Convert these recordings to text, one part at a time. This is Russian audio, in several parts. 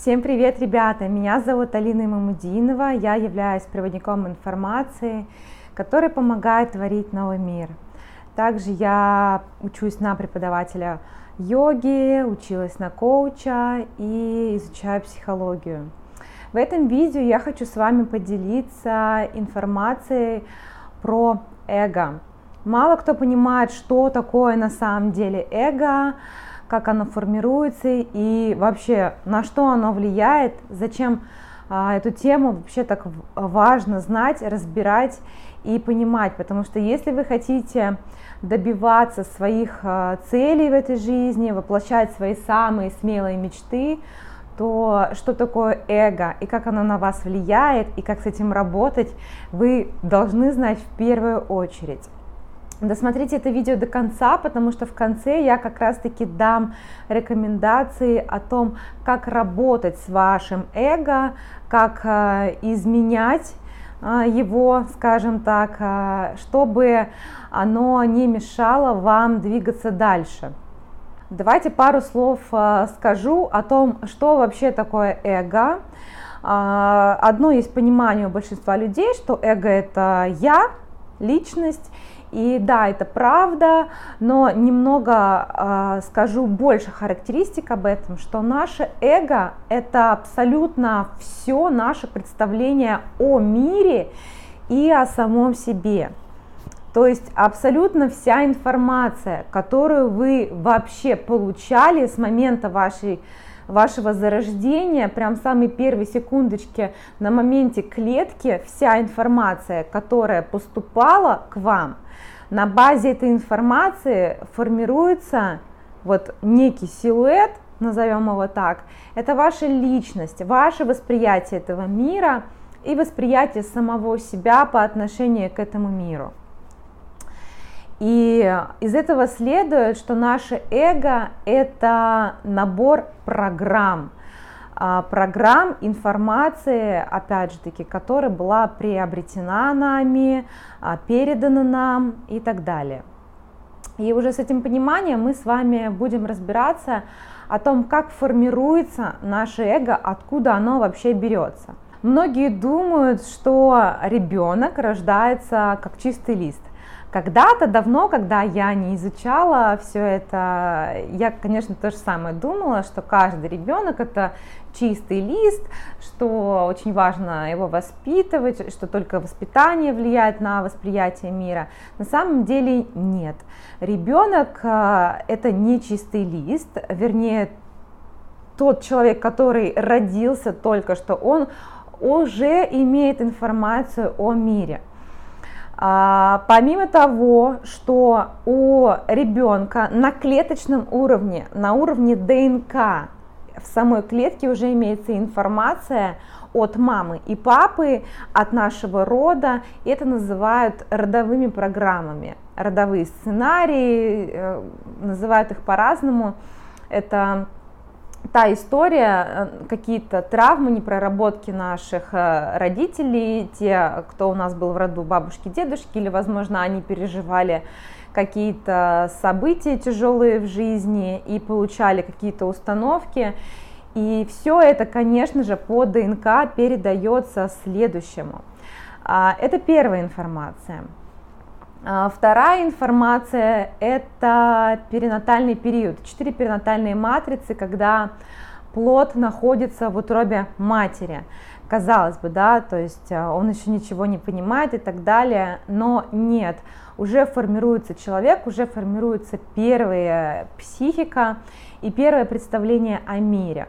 Всем привет, ребята! Меня зовут Алина Мамудинова, я являюсь проводником информации, который помогает творить новый мир. Также я учусь на преподавателя йоги, училась на коуча и изучаю психологию. В этом видео я хочу с вами поделиться информацией про эго. Мало кто понимает, что такое на самом деле эго, как оно формируется и вообще на что оно влияет, зачем а, эту тему вообще так важно знать, разбирать и понимать, потому что если вы хотите добиваться своих а, целей в этой жизни, воплощать свои самые смелые мечты, то что такое эго и как оно на вас влияет и как с этим работать, вы должны знать в первую очередь. Досмотрите это видео до конца, потому что в конце я как раз-таки дам рекомендации о том, как работать с вашим эго, как э, изменять э, его, скажем так, э, чтобы оно не мешало вам двигаться дальше. Давайте пару слов скажу о том, что вообще такое эго. Одно есть понимание у большинства людей, что эго это я, личность, и да, это правда, но немного э, скажу больше характеристик об этом, что наше эго это абсолютно все наше представление о мире и о самом себе. То есть абсолютно вся информация, которую вы вообще получали с момента вашей вашего зарождения, прям самые первые секундочки на моменте клетки, вся информация, которая поступала к вам, на базе этой информации формируется вот некий силуэт, назовем его так, это ваша личность, ваше восприятие этого мира и восприятие самого себя по отношению к этому миру. И из этого следует, что наше эго – это набор программ, программ информации, опять же таки, которая была приобретена нами, а, передана нам и так далее. И уже с этим пониманием мы с вами будем разбираться о том, как формируется наше эго, откуда оно вообще берется. Многие думают, что ребенок рождается как чистый лист. Когда-то давно, когда я не изучала все это, я, конечно, то же самое думала, что каждый ребенок это чистый лист, что очень важно его воспитывать, что только воспитание влияет на восприятие мира. На самом деле нет. Ребенок э, это не чистый лист, вернее, тот человек, который родился только что, он уже имеет информацию о мире. А, помимо того, что у ребенка на клеточном уровне, на уровне ДНК в самой клетке уже имеется информация от мамы и папы, от нашего рода. Это называют родовыми программами. Родовые сценарии, э, называют их по-разному. Это та история, э, какие-то травмы, непроработки наших э, родителей, те, кто у нас был в роду бабушки, дедушки, или, возможно, они переживали какие-то события тяжелые в жизни и получали какие-то установки. И все это, конечно же, по ДНК передается следующему. А, это первая информация. А, вторая информация – это перинатальный период. Четыре перинатальные матрицы, когда плод находится в утробе матери. Казалось бы, да, то есть а, он еще ничего не понимает и так далее, но нет, уже формируется человек, уже формируется первая психика и первое представление о мире.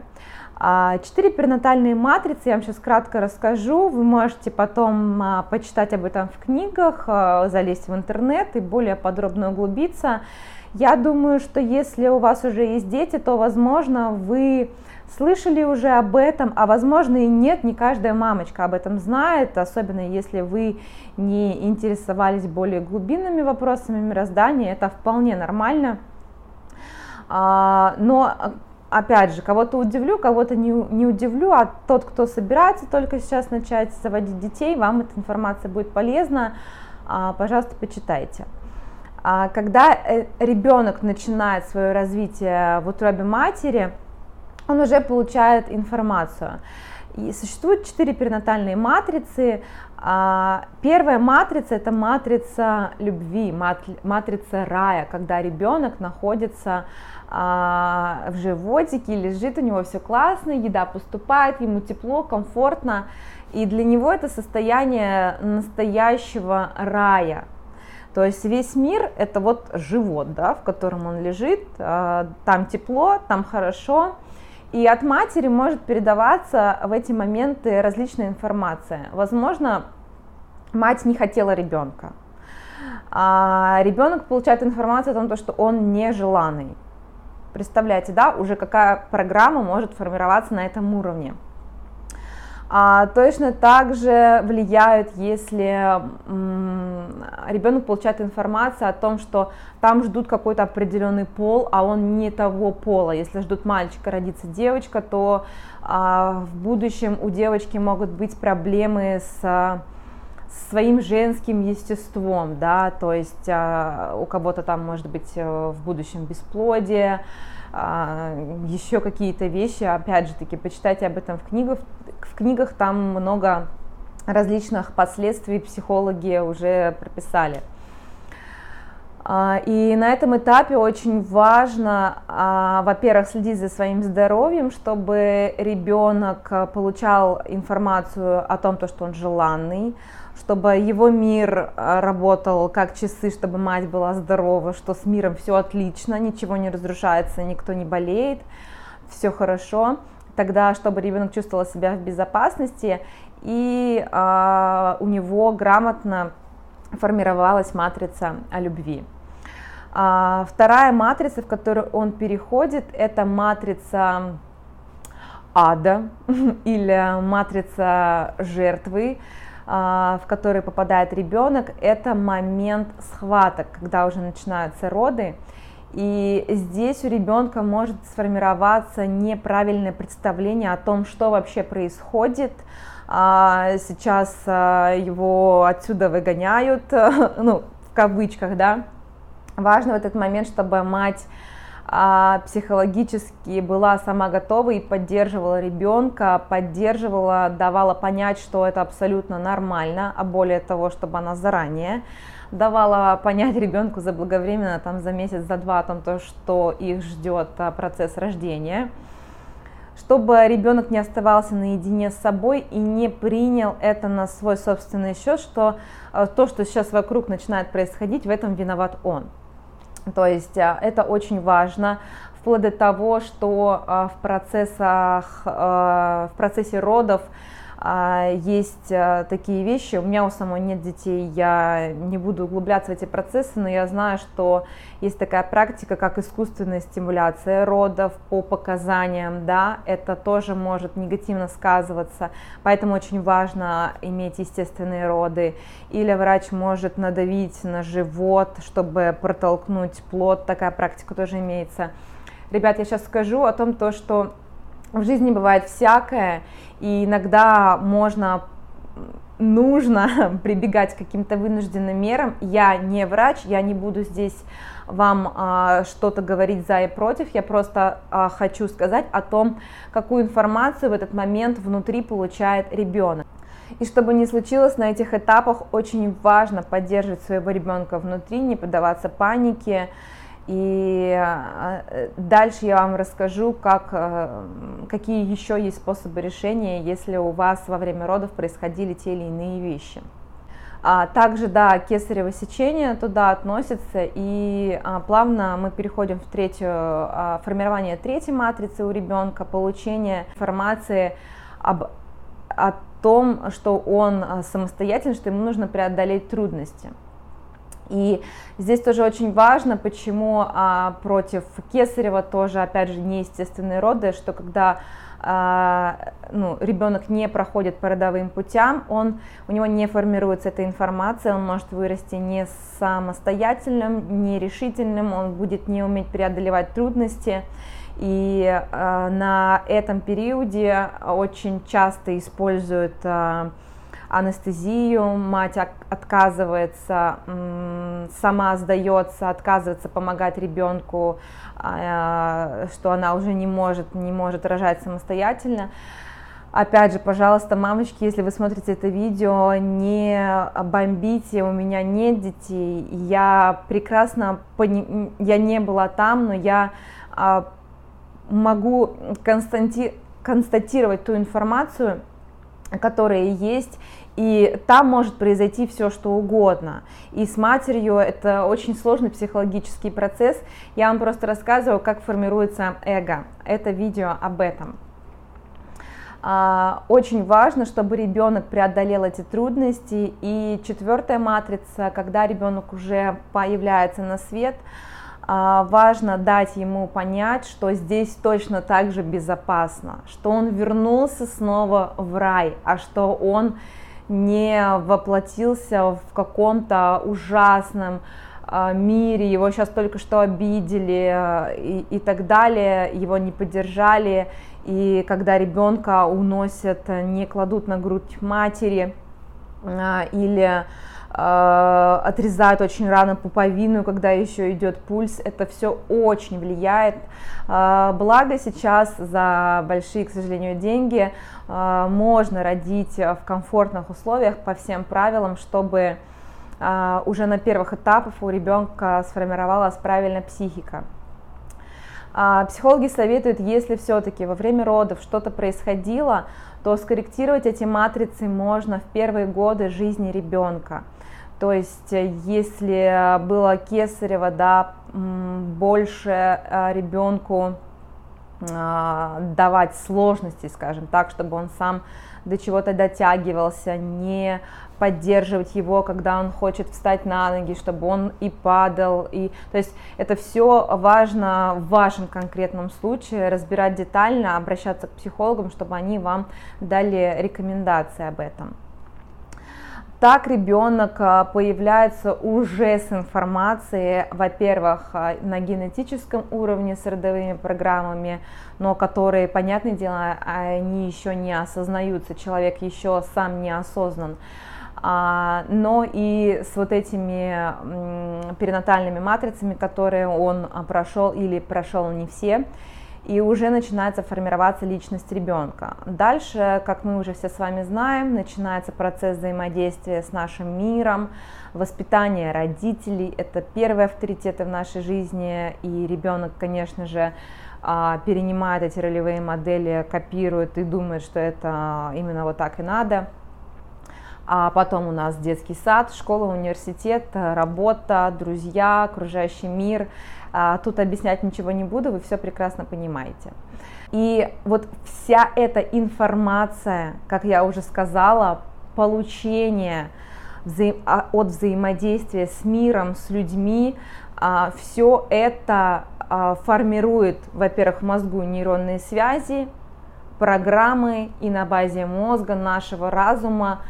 А, четыре перинатальные матрицы, я вам сейчас кратко расскажу, вы можете потом а, почитать об этом в книгах, а, залезть в интернет и более подробно углубиться. Я думаю, что если у вас уже есть дети, то, возможно, вы слышали уже об этом, а возможно и нет, не каждая мамочка об этом знает, особенно если вы не интересовались более глубинными вопросами мироздания, это вполне нормально. Но опять же, кого-то удивлю, кого-то не, не удивлю, а тот, кто собирается только сейчас начать заводить детей, вам эта информация будет полезна, а, пожалуйста, почитайте. А, когда э, ребенок начинает свое развитие в утробе матери, он уже получает информацию. И существует четыре перинатальные матрицы. А, первая матрица это матрица любви, матрица рая, когда ребенок находится в животике, лежит, у него все классно, еда поступает, ему тепло, комфортно. И для него это состояние настоящего рая. То есть весь мир это вот живот, да, в котором он лежит, а, там тепло, там хорошо. И от матери может передаваться в эти моменты различная информация. Возможно, мать не хотела ребенка. А ребенок получает информацию о том, что он нежеланный. Представляете, да, уже какая программа может формироваться на этом уровне. А, точно так же влияют, если ребенок получает информацию о том, что там ждут какой-то определенный пол, а он не того пола. Если ждут мальчика, родится девочка, то а, в будущем у девочки могут быть проблемы с своим женским естеством, да, то есть а, у кого-то там может быть э, в будущем бесплодие, а, еще какие-то вещи, опять же таки, почитайте об этом в книгах, в книгах там много различных последствий психологи уже прописали. А, и на этом этапе очень важно, а, во-первых, следить за своим здоровьем, чтобы ребенок получал информацию о том, что он желанный, чтобы его мир э, работал как часы, чтобы мать была здорова, что с миром все отлично, ничего не разрушается, никто не болеет, все хорошо. Тогда, чтобы ребенок чувствовал себя в безопасности и а, у него грамотно формировалась матрица о любви. А, вторая матрица, в которую он переходит, это матрица ада или матрица жертвы. А, в который попадает ребенок, это момент схваток, когда уже начинаются роды. И здесь у ребенка может сформироваться неправильное представление о том, что вообще происходит. А, сейчас а, его отсюда выгоняют, ну, в кавычках, да. Важно в этот момент, чтобы мать а, психологически была сама готова и поддерживала ребенка, поддерживала, давала понять, что это абсолютно нормально, а более того, чтобы она заранее давала понять ребенку заблаговременно, там за месяц, за два, о том, то, что их ждет а, процесс рождения, чтобы ребенок не оставался наедине с собой и не принял это на свой собственный счет, что а, то, что сейчас вокруг начинает происходить, в этом виноват он. То есть а, это очень важно, вплоть до того, что а, в, процессах, а, в процессе родов есть а, такие вещи. У меня у самой нет детей, я не буду углубляться в эти процессы, но я знаю, что есть такая практика, как искусственная стимуляция родов по показаниям, да, это тоже может негативно сказываться, поэтому очень важно иметь естественные роды. Или врач может надавить на живот, чтобы протолкнуть плод, такая практика тоже имеется. Ребят, я сейчас скажу о том, то, что в жизни бывает всякое, и иногда можно нужно прибегать к каким-то вынужденным мерам. Я не врач, я не буду здесь вам а, что-то говорить за и против, я просто а, хочу сказать о том, какую информацию в этот момент внутри получает ребенок. И чтобы не случилось на этих этапах, очень важно поддерживать своего ребенка внутри, не поддаваться панике, и э, дальше я вам расскажу, как, э, какие еще есть способы решения, если у вас во время родов происходили те или иные вещи. А также, да, кесарево сечение туда относится, и а, плавно мы переходим в третью, а, формирование третьей матрицы у ребенка, получение информации об, о том, что он самостоятельный, что ему нужно преодолеть трудности. И здесь тоже очень важно, почему а, против Кесарева тоже, опять же, неестественные роды, что когда а, ну, ребенок не проходит по родовым путям, он, у него не формируется эта информация, он может вырасти не самостоятельным, нерешительным, он будет не уметь преодолевать трудности. И э, на этом периоде очень часто используют э, анестезию, мать отказывается, сама сдается, отказывается помогать ребенку, а, что она уже не может, не может рожать самостоятельно. Опять же, пожалуйста, мамочки, если вы смотрите это видео, не бомбите, у меня нет детей, я прекрасно, пони... я не была там, но я а, могу константи... констатировать ту информацию, которая есть, и там может произойти все, что угодно. И с матерью это очень сложный психологический процесс. Я вам просто рассказываю, как формируется эго. Это видео об этом. А, очень важно, чтобы ребенок преодолел эти трудности. И четвертая матрица, когда ребенок уже появляется на свет, важно дать ему понять, что здесь точно так же безопасно, что он вернулся снова в рай, а что он не воплотился в каком-то ужасном а, мире, его сейчас только что обидели и, и так далее, его не поддержали, и когда ребенка уносят, не кладут на грудь матери а, или а, отрезают очень рано пуповину, когда еще идет пульс, это все очень влияет. А, благо сейчас за большие, к сожалению, деньги можно родить в комфортных условиях по всем правилам, чтобы уже на первых этапах у ребенка сформировалась правильная психика. А, психологи советуют, если все-таки во время родов что-то происходило, то скорректировать эти матрицы можно в первые годы жизни ребенка. То есть, э, если было кесарево, да, больше э, ребенку давать сложности, скажем так, чтобы он сам до чего-то дотягивался, не поддерживать его, когда он хочет встать на ноги, чтобы он и падал. И, то есть это все важно в вашем конкретном случае, разбирать детально, обращаться к психологам, чтобы они вам дали рекомендации об этом. Так ребенок а, появляется уже с информацией, во-первых, а, на генетическом уровне с родовыми программами, но которые, понятное дело, они еще не осознаются, человек еще сам не осознан. А, но и с вот этими перинатальными матрицами, которые он прошел или прошел не все и уже начинается формироваться личность ребенка. Дальше, как мы уже все с вами знаем, начинается процесс взаимодействия с нашим миром, воспитание родителей, это первые авторитеты в нашей жизни, и ребенок, конечно же, а, перенимает эти ролевые модели, копирует и думает, что это именно вот так и надо. А потом у нас детский сад, школа, университет, работа, друзья, окружающий мир – тут объяснять ничего не буду, вы все прекрасно понимаете. И вот вся эта информация, как я уже сказала, получение взаим... А, от взаимодействия с миром, с людьми, а, все это формирует, во-первых, в мозгу нейронные связи, программы, и на базе мозга, нашего разума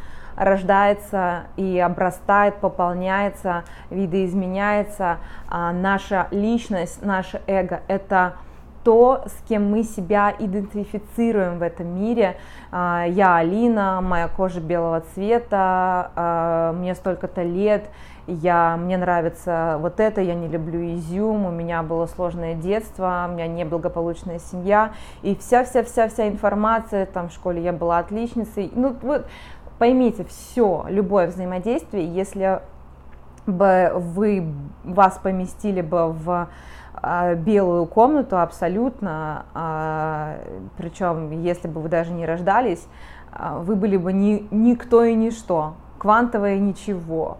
рождается и обрастает, пополняется, видоизменяется. А наша личность, наше эго – это то, с кем мы себя идентифицируем в этом мире. А, я Алина, моя кожа белого цвета, а, мне столько-то лет, я, мне нравится вот это, я не люблю изюм, у меня было сложное детство, у меня неблагополучная семья, и вся-вся-вся-вся информация, там в школе я была отличницей, ну вот Поймите, все, любое взаимодействие, если бы вы, вас поместили бы в а, белую комнату абсолютно, а, причем если бы вы даже не рождались, а, вы были бы ни, никто и ничто, квантовое ничего,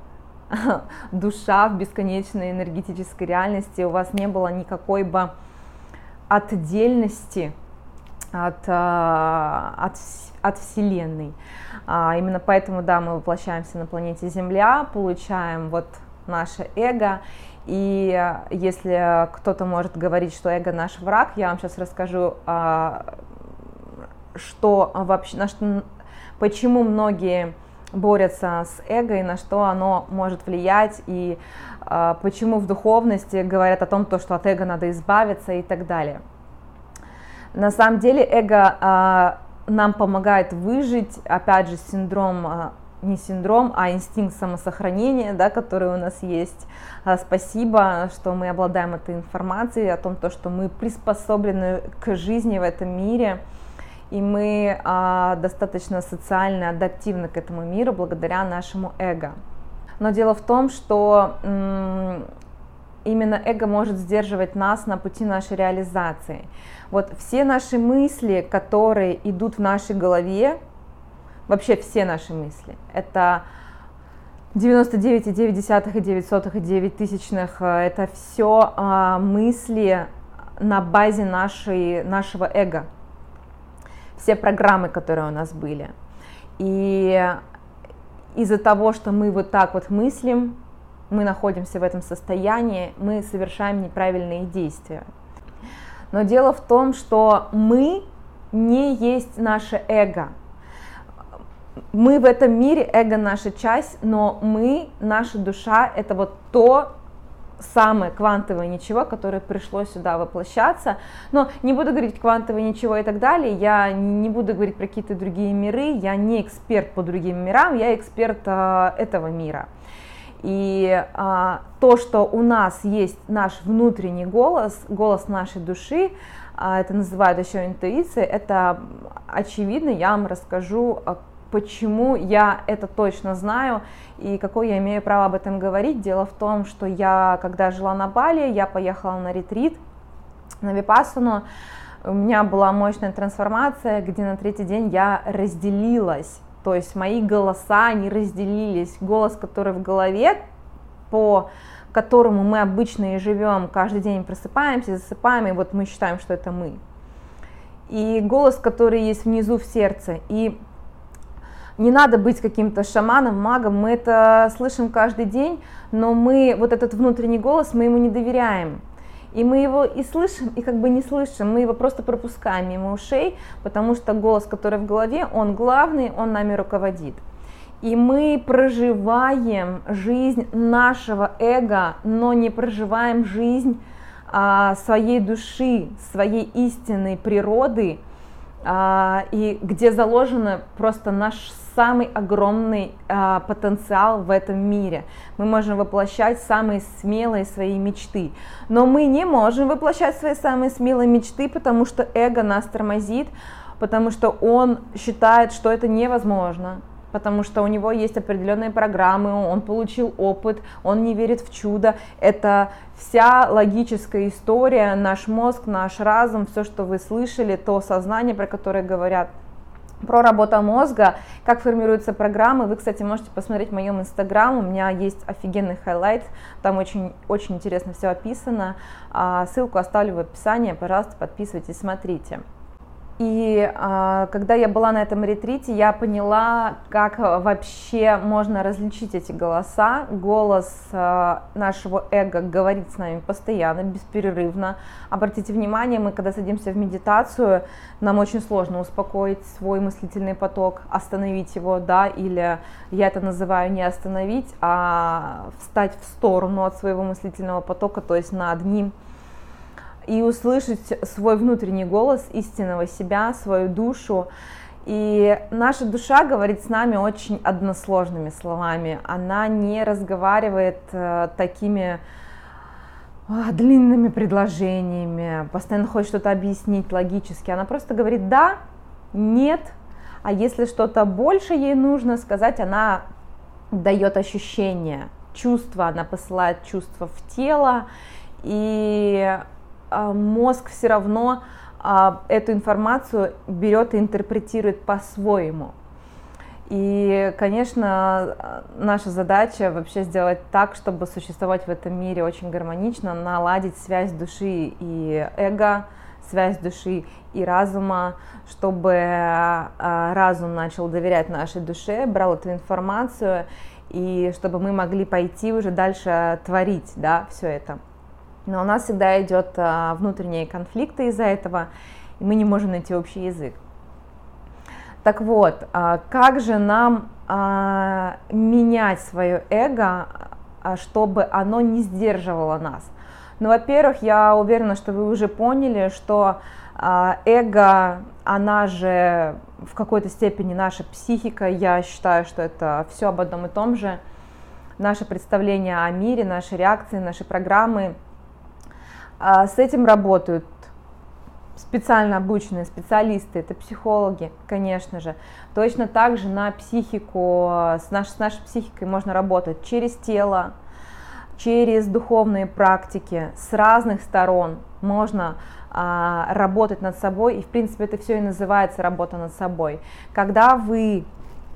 душа в бесконечной энергетической реальности, у вас не было никакой бы отдельности от, от, от Вселенной. А, именно поэтому, да, мы воплощаемся на планете Земля, получаем вот наше эго, и если кто-то может говорить, что эго наш враг, я вам сейчас расскажу, а, что вообще, на что, почему многие борются с эго и на что оно может влиять, и а, почему в духовности говорят о том, то, что от эго надо избавиться и так далее. На самом деле эго нам помогает выжить, опять же, синдром а, не синдром, а инстинкт самосохранения, да, который у нас есть. А, спасибо, что мы обладаем этой информацией о том, то, что мы приспособлены к жизни в этом мире, и мы а, достаточно социально адаптивны к этому миру благодаря нашему эго. Но дело в том, что именно эго может сдерживать нас на пути нашей реализации. Вот все наши мысли, которые идут в нашей голове, вообще все наши мысли, это 99,9 и 9 сотых и 9 тысячных, э, это все а, мысли на базе нашей, нашего эго, все программы, которые у нас были. И из-за того, что мы вот так вот мыслим, мы находимся в этом состоянии, мы совершаем неправильные действия. Но дело в том, что мы не есть наше эго. Мы в этом мире, эго наша часть, но мы, наша душа, это вот то самое квантовое ничего, которое пришло сюда воплощаться. Но не буду говорить квантовое ничего и так далее, я не буду говорить про какие-то другие миры, я не эксперт по другим мирам, я эксперт э, этого мира. И а, то, что у нас есть наш внутренний голос, голос нашей души, а, это называют еще интуицией, это очевидно, я вам расскажу, а, почему я это точно знаю и какое я имею право об этом говорить. Дело в том, что я, когда жила на Бали, я поехала на ретрит, на Випассану, у меня была мощная трансформация, где на третий день я разделилась то есть мои голоса, они разделились. Голос, который в голове, по которому мы обычно и живем, каждый день просыпаемся, засыпаем, и вот мы считаем, что это мы. И голос, который есть внизу в сердце. И не надо быть каким-то шаманом, магом, мы это слышим каждый день, но мы, вот этот внутренний голос, мы ему не доверяем. И мы его и слышим, и как бы не слышим, мы его просто пропускаем мимо ушей, потому что голос, который в голове, он главный, он нами руководит. И мы проживаем жизнь нашего эго, но не проживаем жизнь а, своей души, своей истинной природы, и где заложено просто наш самый огромный а, потенциал в этом мире. Мы можем воплощать самые смелые свои мечты, но мы не можем воплощать свои самые смелые мечты, потому что эго нас тормозит, потому что он считает, что это невозможно, потому что у него есть определенные программы, он получил опыт, он не верит в чудо. Это вся логическая история, наш мозг, наш разум, все, что вы слышали, то сознание, про которое говорят про работу мозга, как формируются программы. Вы, кстати, можете посмотреть в моем инстаграм, у меня есть офигенный highlight, там очень, очень интересно все описано. А, ссылку оставлю в описании, пожалуйста, подписывайтесь, смотрите. И э, когда я была на этом ретрите, я поняла, как вообще можно различить эти голоса. Голос э, нашего эго говорит с нами постоянно, бесперерывно. Обратите внимание, мы когда садимся в медитацию, нам очень сложно успокоить свой мыслительный поток, остановить его, да, или я это называю не остановить, а встать в сторону от своего мыслительного потока, то есть над ним и услышать свой внутренний голос истинного себя, свою душу. И наша душа говорит с нами очень односложными словами. Она не разговаривает э, такими э, длинными предложениями, постоянно хочет что-то объяснить логически. Она просто говорит да, нет, а если что-то больше ей нужно сказать, она дает ощущение, чувство, она посылает чувство в тело, и а, мозг все равно а, эту информацию берет и интерпретирует по-своему. И, конечно, наша задача вообще сделать так, чтобы существовать в этом мире очень гармонично, наладить связь души и эго, связь души и разума, чтобы а, разум начал доверять нашей душе, брал эту информацию, и чтобы мы могли пойти уже дальше творить, да, все это но у нас всегда идет а, внутренние конфликты из-за этого, и мы не можем найти общий язык. Так вот, а, как же нам а, менять свое эго, чтобы оно не сдерживало нас? Ну, во-первых, я уверена, что вы уже поняли, что эго, она же в какой-то степени наша психика. Я считаю, что это все об одном и том же. Наше представление о мире, наши реакции, наши программы. А, с этим работают специально обученные специалисты, это психологи, конечно же. Точно так же на психику, с, наш, с нашей психикой можно работать через тело, через духовные практики, с разных сторон можно а, работать над собой, и в принципе это все и называется работа над собой. Когда вы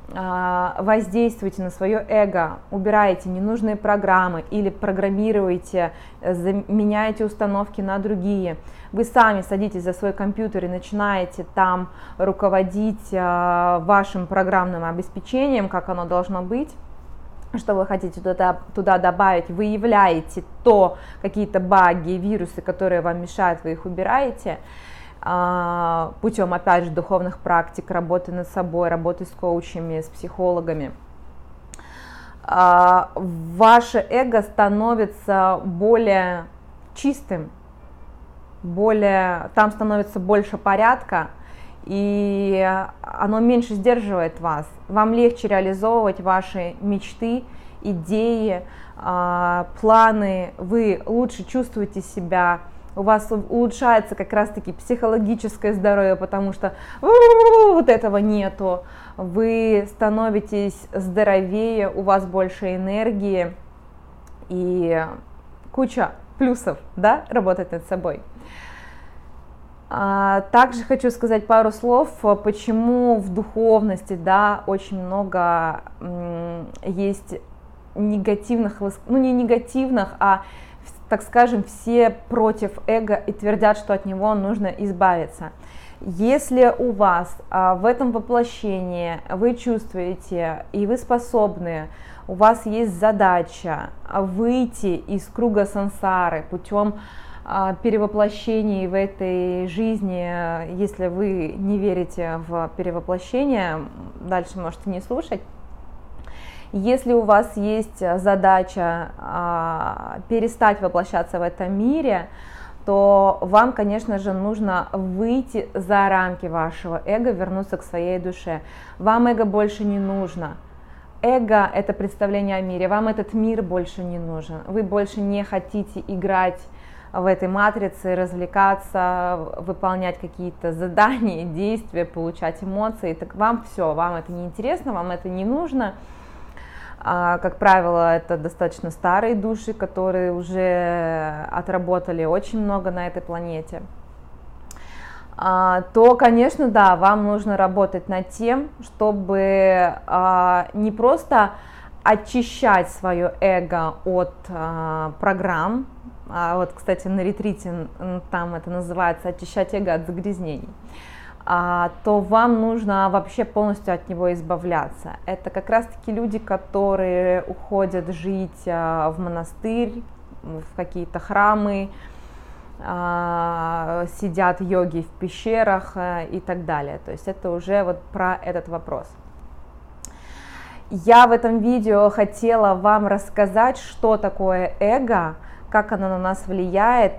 воздействуете на свое эго, убираете ненужные программы или программируете, меняете установки на другие, вы сами садитесь за свой компьютер и начинаете там руководить а, вашим программным обеспечением, как оно должно быть, что вы хотите туда, туда добавить, выявляете то, какие-то баги, вирусы, которые вам мешают, вы их убираете, а, путем, опять же, духовных практик, работы над собой, работы с коучами, с психологами, а, ваше эго становится более чистым, более, там становится больше порядка, и оно меньше сдерживает вас. Вам легче реализовывать ваши мечты, идеи, а, планы, вы лучше чувствуете себя у вас улучшается как раз-таки психологическое здоровье, потому что вот этого нету, вы становитесь здоровее, у вас больше энергии и куча плюсов, да, работать над собой. А, также хочу сказать пару слов, почему в духовности, да, очень много есть негативных, ну не негативных, а так скажем, все против эго и твердят, что от него нужно избавиться. Если у вас а, в этом воплощении вы чувствуете и вы способны, у вас есть задача выйти из круга сансары путем а, перевоплощений в этой жизни, если вы не верите в перевоплощение, дальше можете не слушать, если у вас есть э, задача а, перестать воплощаться в этом мире, то вам, конечно же, нужно выйти за рамки вашего эго, вернуться к своей душе. Вам эго больше не нужно. Эго – это представление о мире, вам этот мир больше не нужен. Вы больше не хотите играть в этой матрице, развлекаться, выполнять какие-то задания, действия, получать эмоции. Так вам все, вам это не интересно, вам это не нужно – а, как правило, это достаточно старые души, которые уже отработали очень много на этой планете. А, то, конечно, да, вам нужно работать над тем, чтобы а, не просто очищать свое эго от программ, вот, кстати, на ретрите там это называется очищать эго от загрязнений, а, то вам нужно вообще полностью от него избавляться. Это как раз-таки люди, которые уходят жить а, в монастырь, в какие-то храмы, а, сидят йоги в пещерах и так далее. То есть это уже вот про этот вопрос. Я в этом видео хотела вам рассказать, что такое эго, как оно на нас влияет,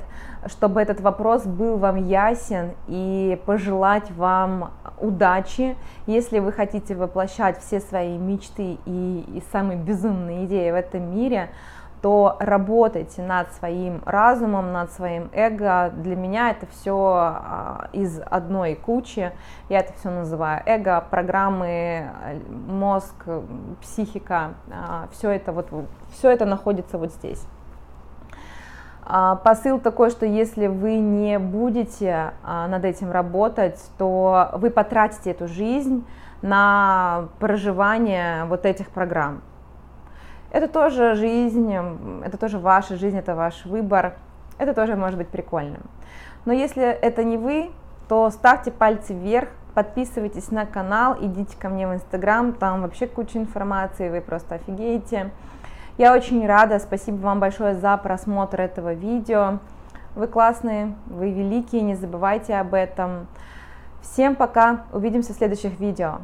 чтобы этот вопрос был вам ясен и пожелать вам удачи, если вы хотите воплощать все свои мечты и, и самые безумные идеи в этом мире, то работайте над своим разумом, над своим эго. Для меня это все а, из одной кучи. Я это все называю эго, программы, мозг, психика. А, все это вот, все это находится вот здесь. А, посыл такой, что если вы не будете а, над этим работать, то вы потратите эту жизнь на проживание вот этих программ. Это тоже жизнь, это тоже ваша жизнь, это ваш выбор, это тоже может быть прикольным. Но если это не вы, то ставьте пальцы вверх, подписывайтесь на канал, идите ко мне в Инстаграм, там вообще куча информации, вы просто офигеете. Я очень рада, спасибо вам большое за просмотр этого видео. Вы классные, вы великие, не забывайте об этом. Всем пока, увидимся в следующих видео.